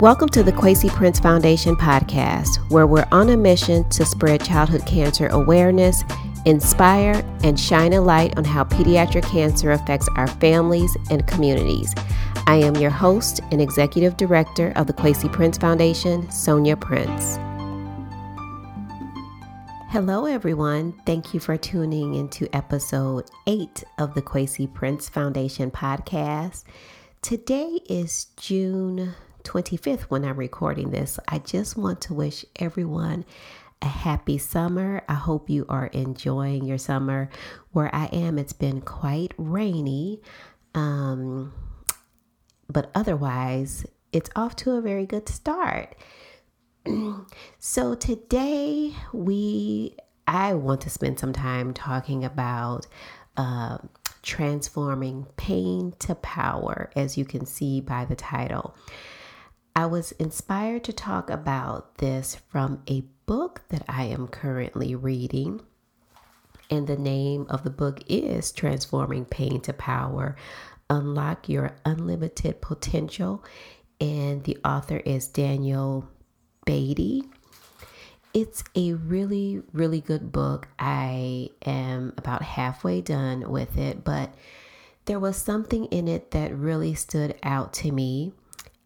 Welcome to the Kwesi Prince Foundation podcast, where we're on a mission to spread childhood cancer awareness, inspire, and shine a light on how pediatric cancer affects our families and communities. I am your host and executive director of the Kwesi Prince Foundation, Sonja Prince. Hello, everyone. Thank you for tuning into episode eight of the Kwesi Prince Foundation podcast. Today is June 25th when I'm recording this. I just want to wish everyone a happy summer. I hope you are enjoying your summer. Where I am, it's been quite rainy, um, but otherwise, it's off to a very good start. so today we I want to spend some time talking about uh, transforming pain to power, as you can see by the title. I was inspired to talk about this from a book that I am currently reading. And the name of the book is Transforming Pain to Power Unlock Your Unlimited Potential. And the author is Daniel Beaty. It's a really, really good book. I am about halfway done with it, but there was something in it that really stood out to me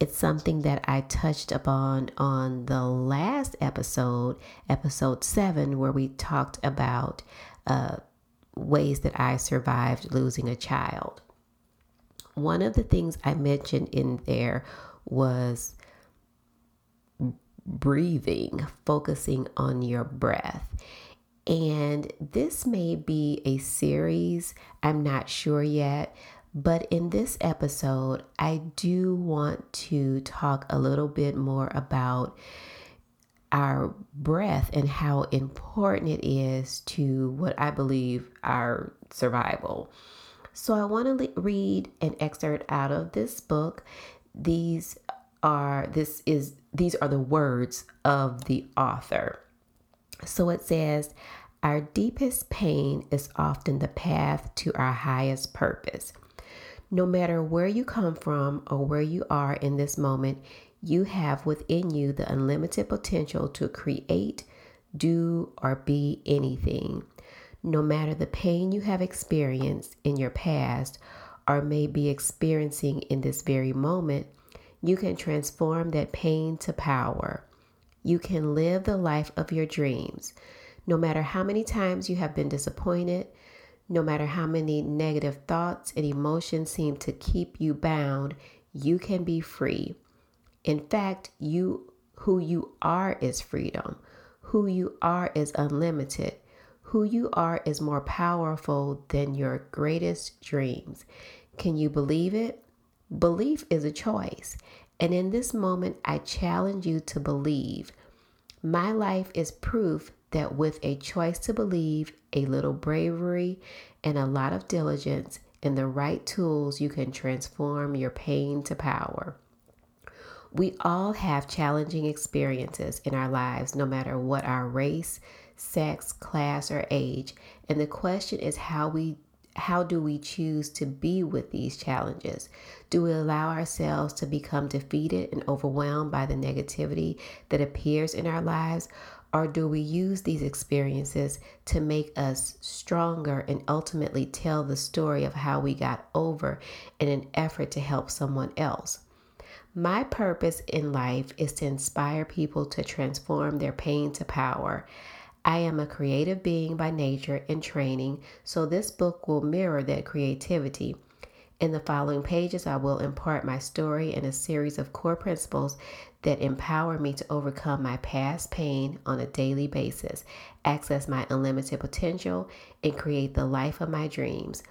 it's something that I touched upon on the last episode, episode seven, where we talked about uh, ways that I survived losing a child. One of the things I mentioned in there was breathing, focusing on your breath. And this may be a series, I'm not sure yet, but in this episode, I do want to talk a little bit more about our breath and how important it is to what I believe our survival. So I want to read an excerpt out of this book. These are this is these are the words of the author. So it says, our deepest pain is often the path to our highest purpose. No matter where you come from or where you are in this moment, you have within you the unlimited potential to create, do, or be anything. No matter the pain you have experienced in your past or may be experiencing in this very moment, you can transform that pain to power. You can live the life of your dreams. No matter how many times you have been disappointed, no matter how many negative thoughts and emotions seem to keep you bound, you can be free. In fact, you who you are is freedom. Who you are is unlimited. Who you are is more powerful than your greatest dreams. Can you believe it? Belief is a choice. And in this moment, I challenge you to believe. My life is proof that with a choice to believe, a little bravery, and a lot of diligence and the right tools, you can transform your pain to power. We all have challenging experiences in our lives, no matter what our race, sex, class, or age. And the question is how we how do we choose to be with these challenges? Do we allow ourselves to become defeated and overwhelmed by the negativity that appears in our lives? Or do we use these experiences to make us stronger and ultimately tell the story of how we got over in an effort to help someone else? My purpose in life is to inspire people to transform their pain to power. I am a creative being by nature and training, so this book will mirror that creativity. In the following pages, I will impart my story and a series of core principles that empower me to overcome my past pain on a daily basis, access my unlimited potential, and create the life of my dreams.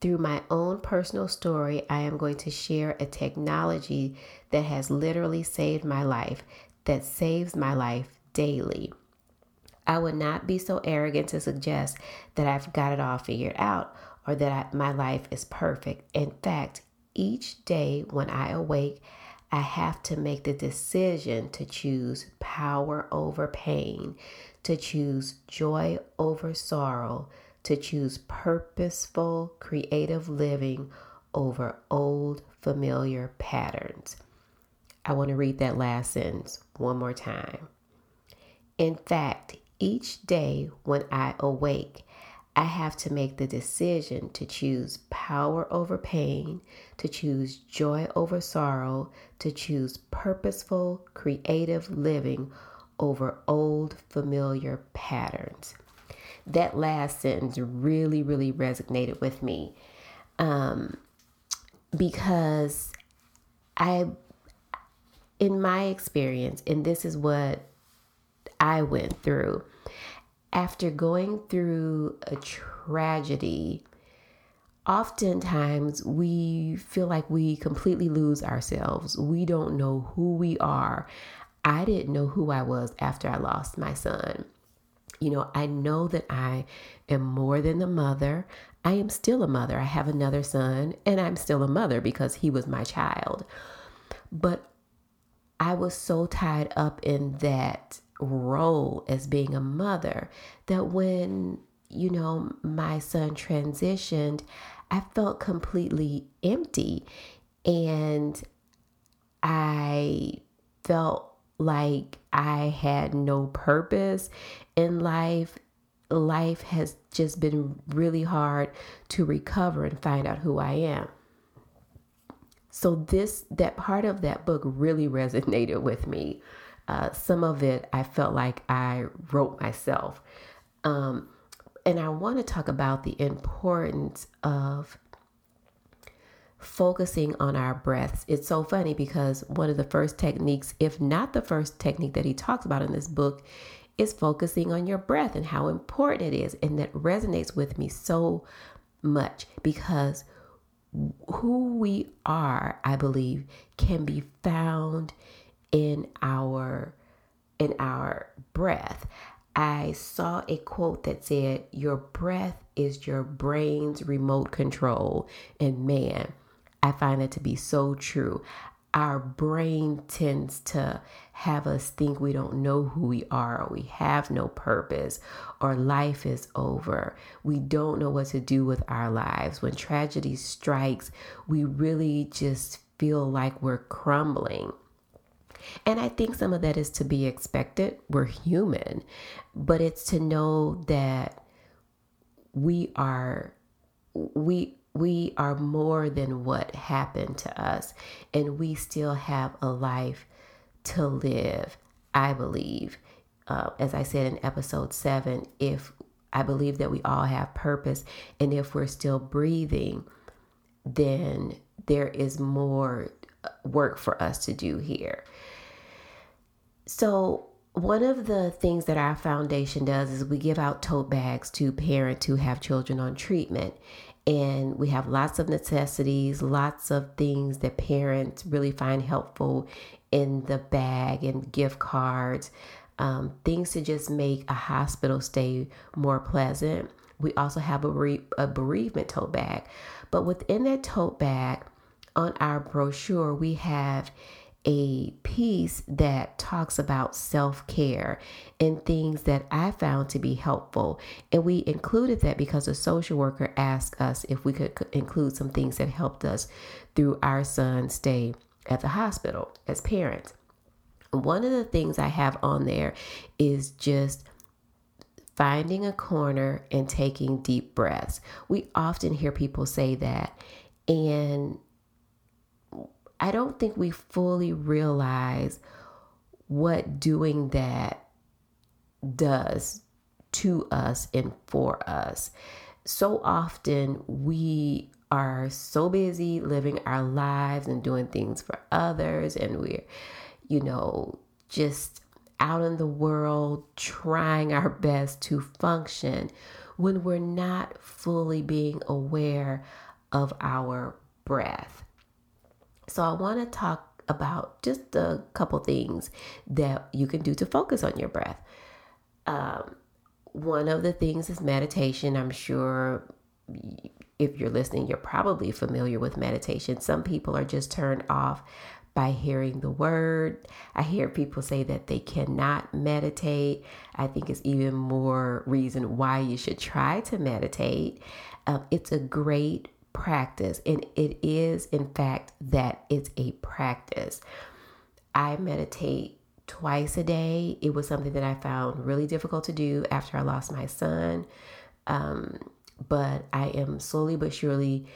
Through my own personal story, I am going to share a technology that has literally saved my life, that saves my life daily. I would not be so arrogant to suggest that I've got it all figured out or that I, my life is perfect. In fact, each day when I awake, I have to make the decision to choose power over pain, to choose joy over sorrow, to choose purposeful, creative living over old, familiar patterns. I want to read that last sentence one more time. In fact, each day when I awake, I have to make the decision to choose power over pain, to choose joy over sorrow, to choose purposeful, creative living over old, familiar patterns. That last sentence really, really resonated with me um, because I, in my experience, and this is what I went through after going through a tragedy, oftentimes we feel like we completely lose ourselves. We don't know who we are. I didn't know who I was after I lost my son. You know, I know that I am more than a mother. I am still a mother. I have another son, and I'm still a mother because he was my child. But I was so tied up in that role as being a mother that when, you know, my son transitioned, I felt completely empty. And I felt like I had no purpose in life. Life has just been really hard to recover and find out who I am. So this that part of that book really resonated with me uh, some of it I felt like I wrote myself. Um, and I want to talk about the importance of focusing on our breaths. It's so funny because one of the first techniques, if not the first technique that he talks about in this book, is focusing on your breath and how important it is. And that resonates with me so much because who we are, I believe, can be found in our in our breath. I saw a quote that said, Your breath is your brain's remote control. And man, I find that to be so true. Our brain tends to have us think we don't know who we are, or we have no purpose, or life is over. We don't know what to do with our lives. When tragedy strikes, we really just feel like we're crumbling. And I think some of that is to be expected. We're human, but it's to know that we are we we are more than what happened to us. And we still have a life to live i believe. Uh, as i said in episode 7 if i believe that we all have purpose and if we're still breathing then there is more work for us to do here so, one of the things that our foundation does is we give out tote bags to parents who have children on treatment. And we have lots of necessities, lots of things that parents really find helpful in the bag and gift cards, um, things to just make a hospital stay more pleasant. We also have a, a bereavement tote bag. But within that tote bag, on our brochure, we have a piece that talks about self care and things that I found to be helpful. And we included that because a social worker asked us if we could include some things that helped us through our son's stay at the hospital as parents. One of the things I have on there is just finding a corner and taking deep breaths. We often hear people say that. And I don't think we fully realize what doing that does to us and for us. So often we are so busy living our lives and doing things for others, and we're, you know, just out in the world trying our best to function when we're not fully being aware of our breath. So I want to talk about just a couple things that you can do to focus on your breath. Um, one of the things is meditation. I'm sure if you're listening, you're probably familiar with meditation. Some people are just turned off by hearing the word. I hear people say that they cannot meditate. I think it's even more reason why you should try to meditate. Um, it's a great practice. And it is, in fact, that it's a practice. I meditate twice a day. It was something that I found really difficult to do after I lost my son. Um, but I am slowly but surely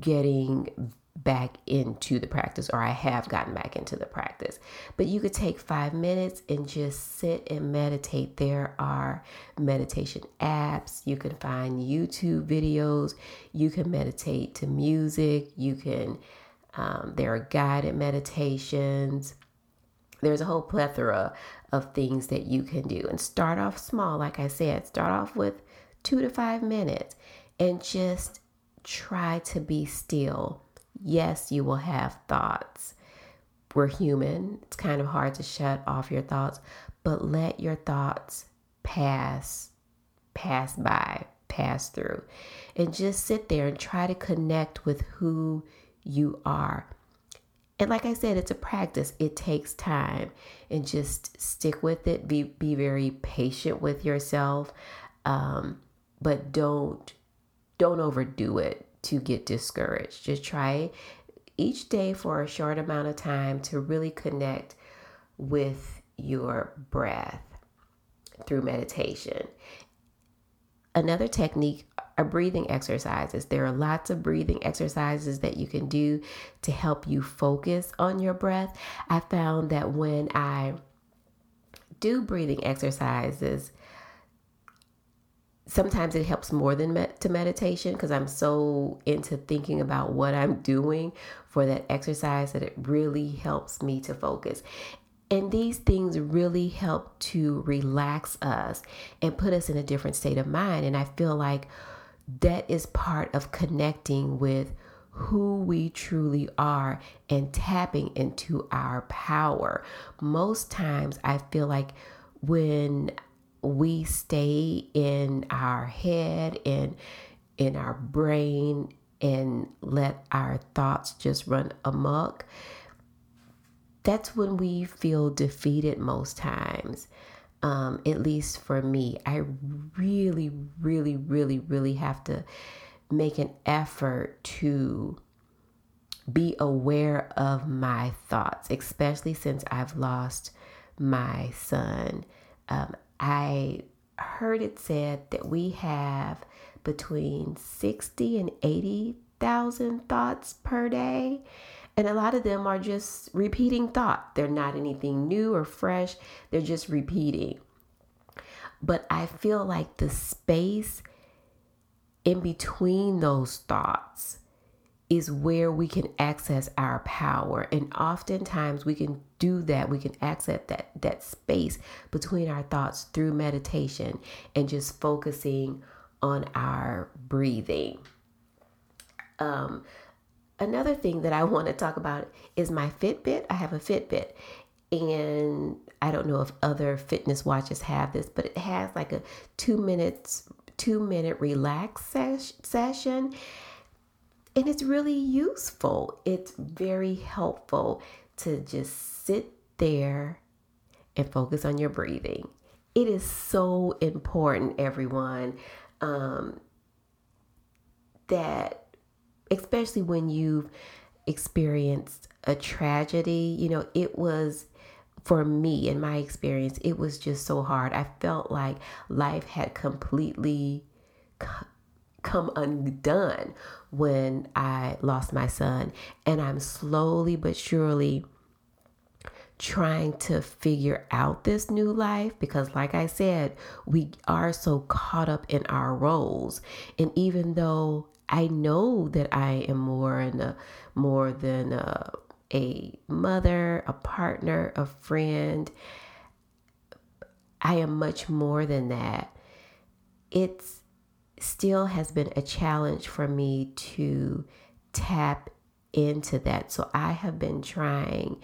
getting back into the practice, or I have gotten back into the practice. But you could take five minutes and just sit and meditate. There are meditation apps. You can find YouTube videos. You can meditate to music. You can, um, there are guided meditations. There's a whole plethora of things that you can do. And start off small, like I said, start off with two to five minutes and just try to be still Yes, you will have thoughts. We're human. It's kind of hard to shut off your thoughts, but let your thoughts pass pass by, pass through. And just sit there and try to connect with who you are. And like I said, it's a practice. It takes time. And just stick with it. Be be very patient with yourself. Um, but don't don't overdo it to get discouraged. Just try each day for a short amount of time to really connect with your breath through meditation. Another technique are breathing exercises. There are lots of breathing exercises that you can do to help you focus on your breath. I found that when I do breathing exercises, sometimes it helps more than to meditation because I'm so into thinking about what I'm doing for that exercise that it really helps me to focus. And these things really help to relax us and put us in a different state of mind. And I feel like that is part of connecting with who we truly are and tapping into our power. Most times, I feel like when we stay in our head and in our brain and let our thoughts just run amok, that's when we feel defeated most times. Um, at least for me, I really, really, really, really have to make an effort to be aware of my thoughts, especially since I've lost my son. Um, I heard it said that we have between 60 and 80,000 thoughts per day. And a lot of them are just repeating thought. They're not anything new or fresh, they're just repeating. But I feel like the space in between those thoughts is where we can access our power. And oftentimes we can do that. We can access that, that space between our thoughts through meditation and just focusing on our breathing. Um, another thing that I want to talk about is my Fitbit. I have a Fitbit and I don't know if other fitness watches have this, but it has like a two minutes, two minute relax ses- session and it's really useful. It's very helpful to just sit there and focus on your breathing. It is so important, everyone, um, that especially when you've experienced a tragedy, you know, it was for me in my experience, it was just so hard. I felt like life had completely come undone when I lost my son. And I'm slowly but surely trying to figure out this new life because like I said, we are so caught up in our roles. And even though I know that I am more and a, more than a, a mother, a partner, a friend, I am much more than that. It's still has been a challenge for me to tap into that. So I have been trying,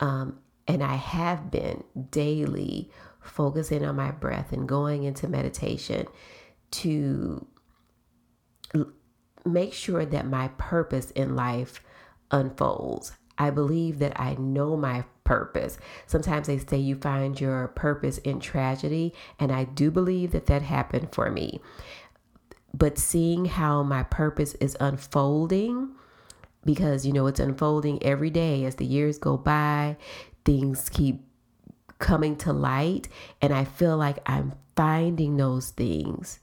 um, and I have been daily focusing on my breath and going into meditation to make sure that my purpose in life unfolds. I believe that I know my purpose. Sometimes they say you find your purpose in tragedy, and I do believe that that happened for me but seeing how my purpose is unfolding because you know it's unfolding every day as the years go by things keep coming to light and i feel like i'm finding those things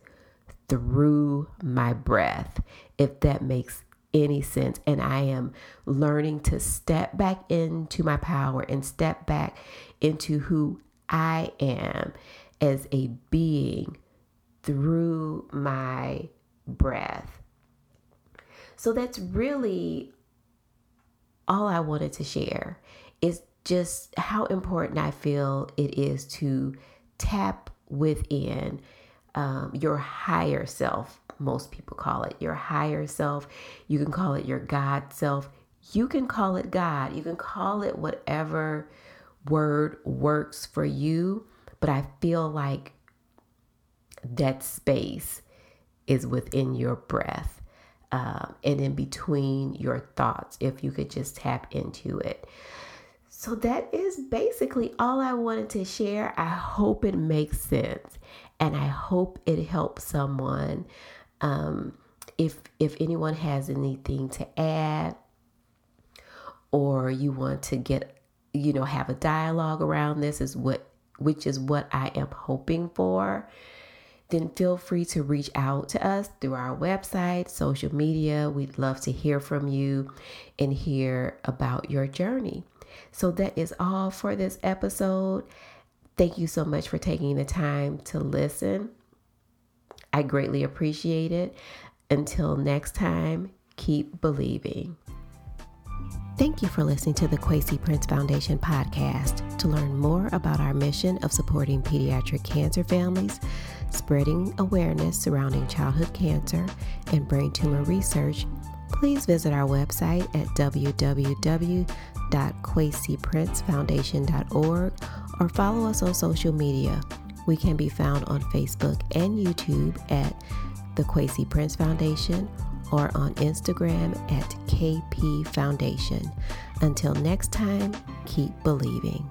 through my breath if that makes any sense. And i am learning to step back into my power and step back into who i am as a being through my breath so that's really all I wanted to share is just how important I feel it is to tap within um, your higher self. Most people call it your higher self. You can call it your God self. You can call it God. You can call it whatever word works for you. But I feel like that space is within your breath um, and in between your thoughts if you could just tap into it. So, that is basically all I wanted to share. I hope it makes sense and I hope it helps someone. Um, if, if anyone has anything to add or you want to get, you know, have a dialogue around this, is what which is what I am hoping for then feel free to reach out to us through our website, social media. We'd love to hear from you and hear about your journey. So, that is all for this episode. Thank you so much for taking the time to listen. I greatly appreciate it. Until next time, keep believing. Thank you for listening to the Kwesi Prince Foundation podcast. To learn more about our mission of supporting pediatric cancer families, spreading awareness surrounding childhood cancer and brain tumor research, please visit our website at www.kwesiprincefoundation.org or follow us on social media. We can be found on Facebook and YouTube at the Kwesi Prince Foundation or on Instagram at KP Foundation. Until next time, keep believing.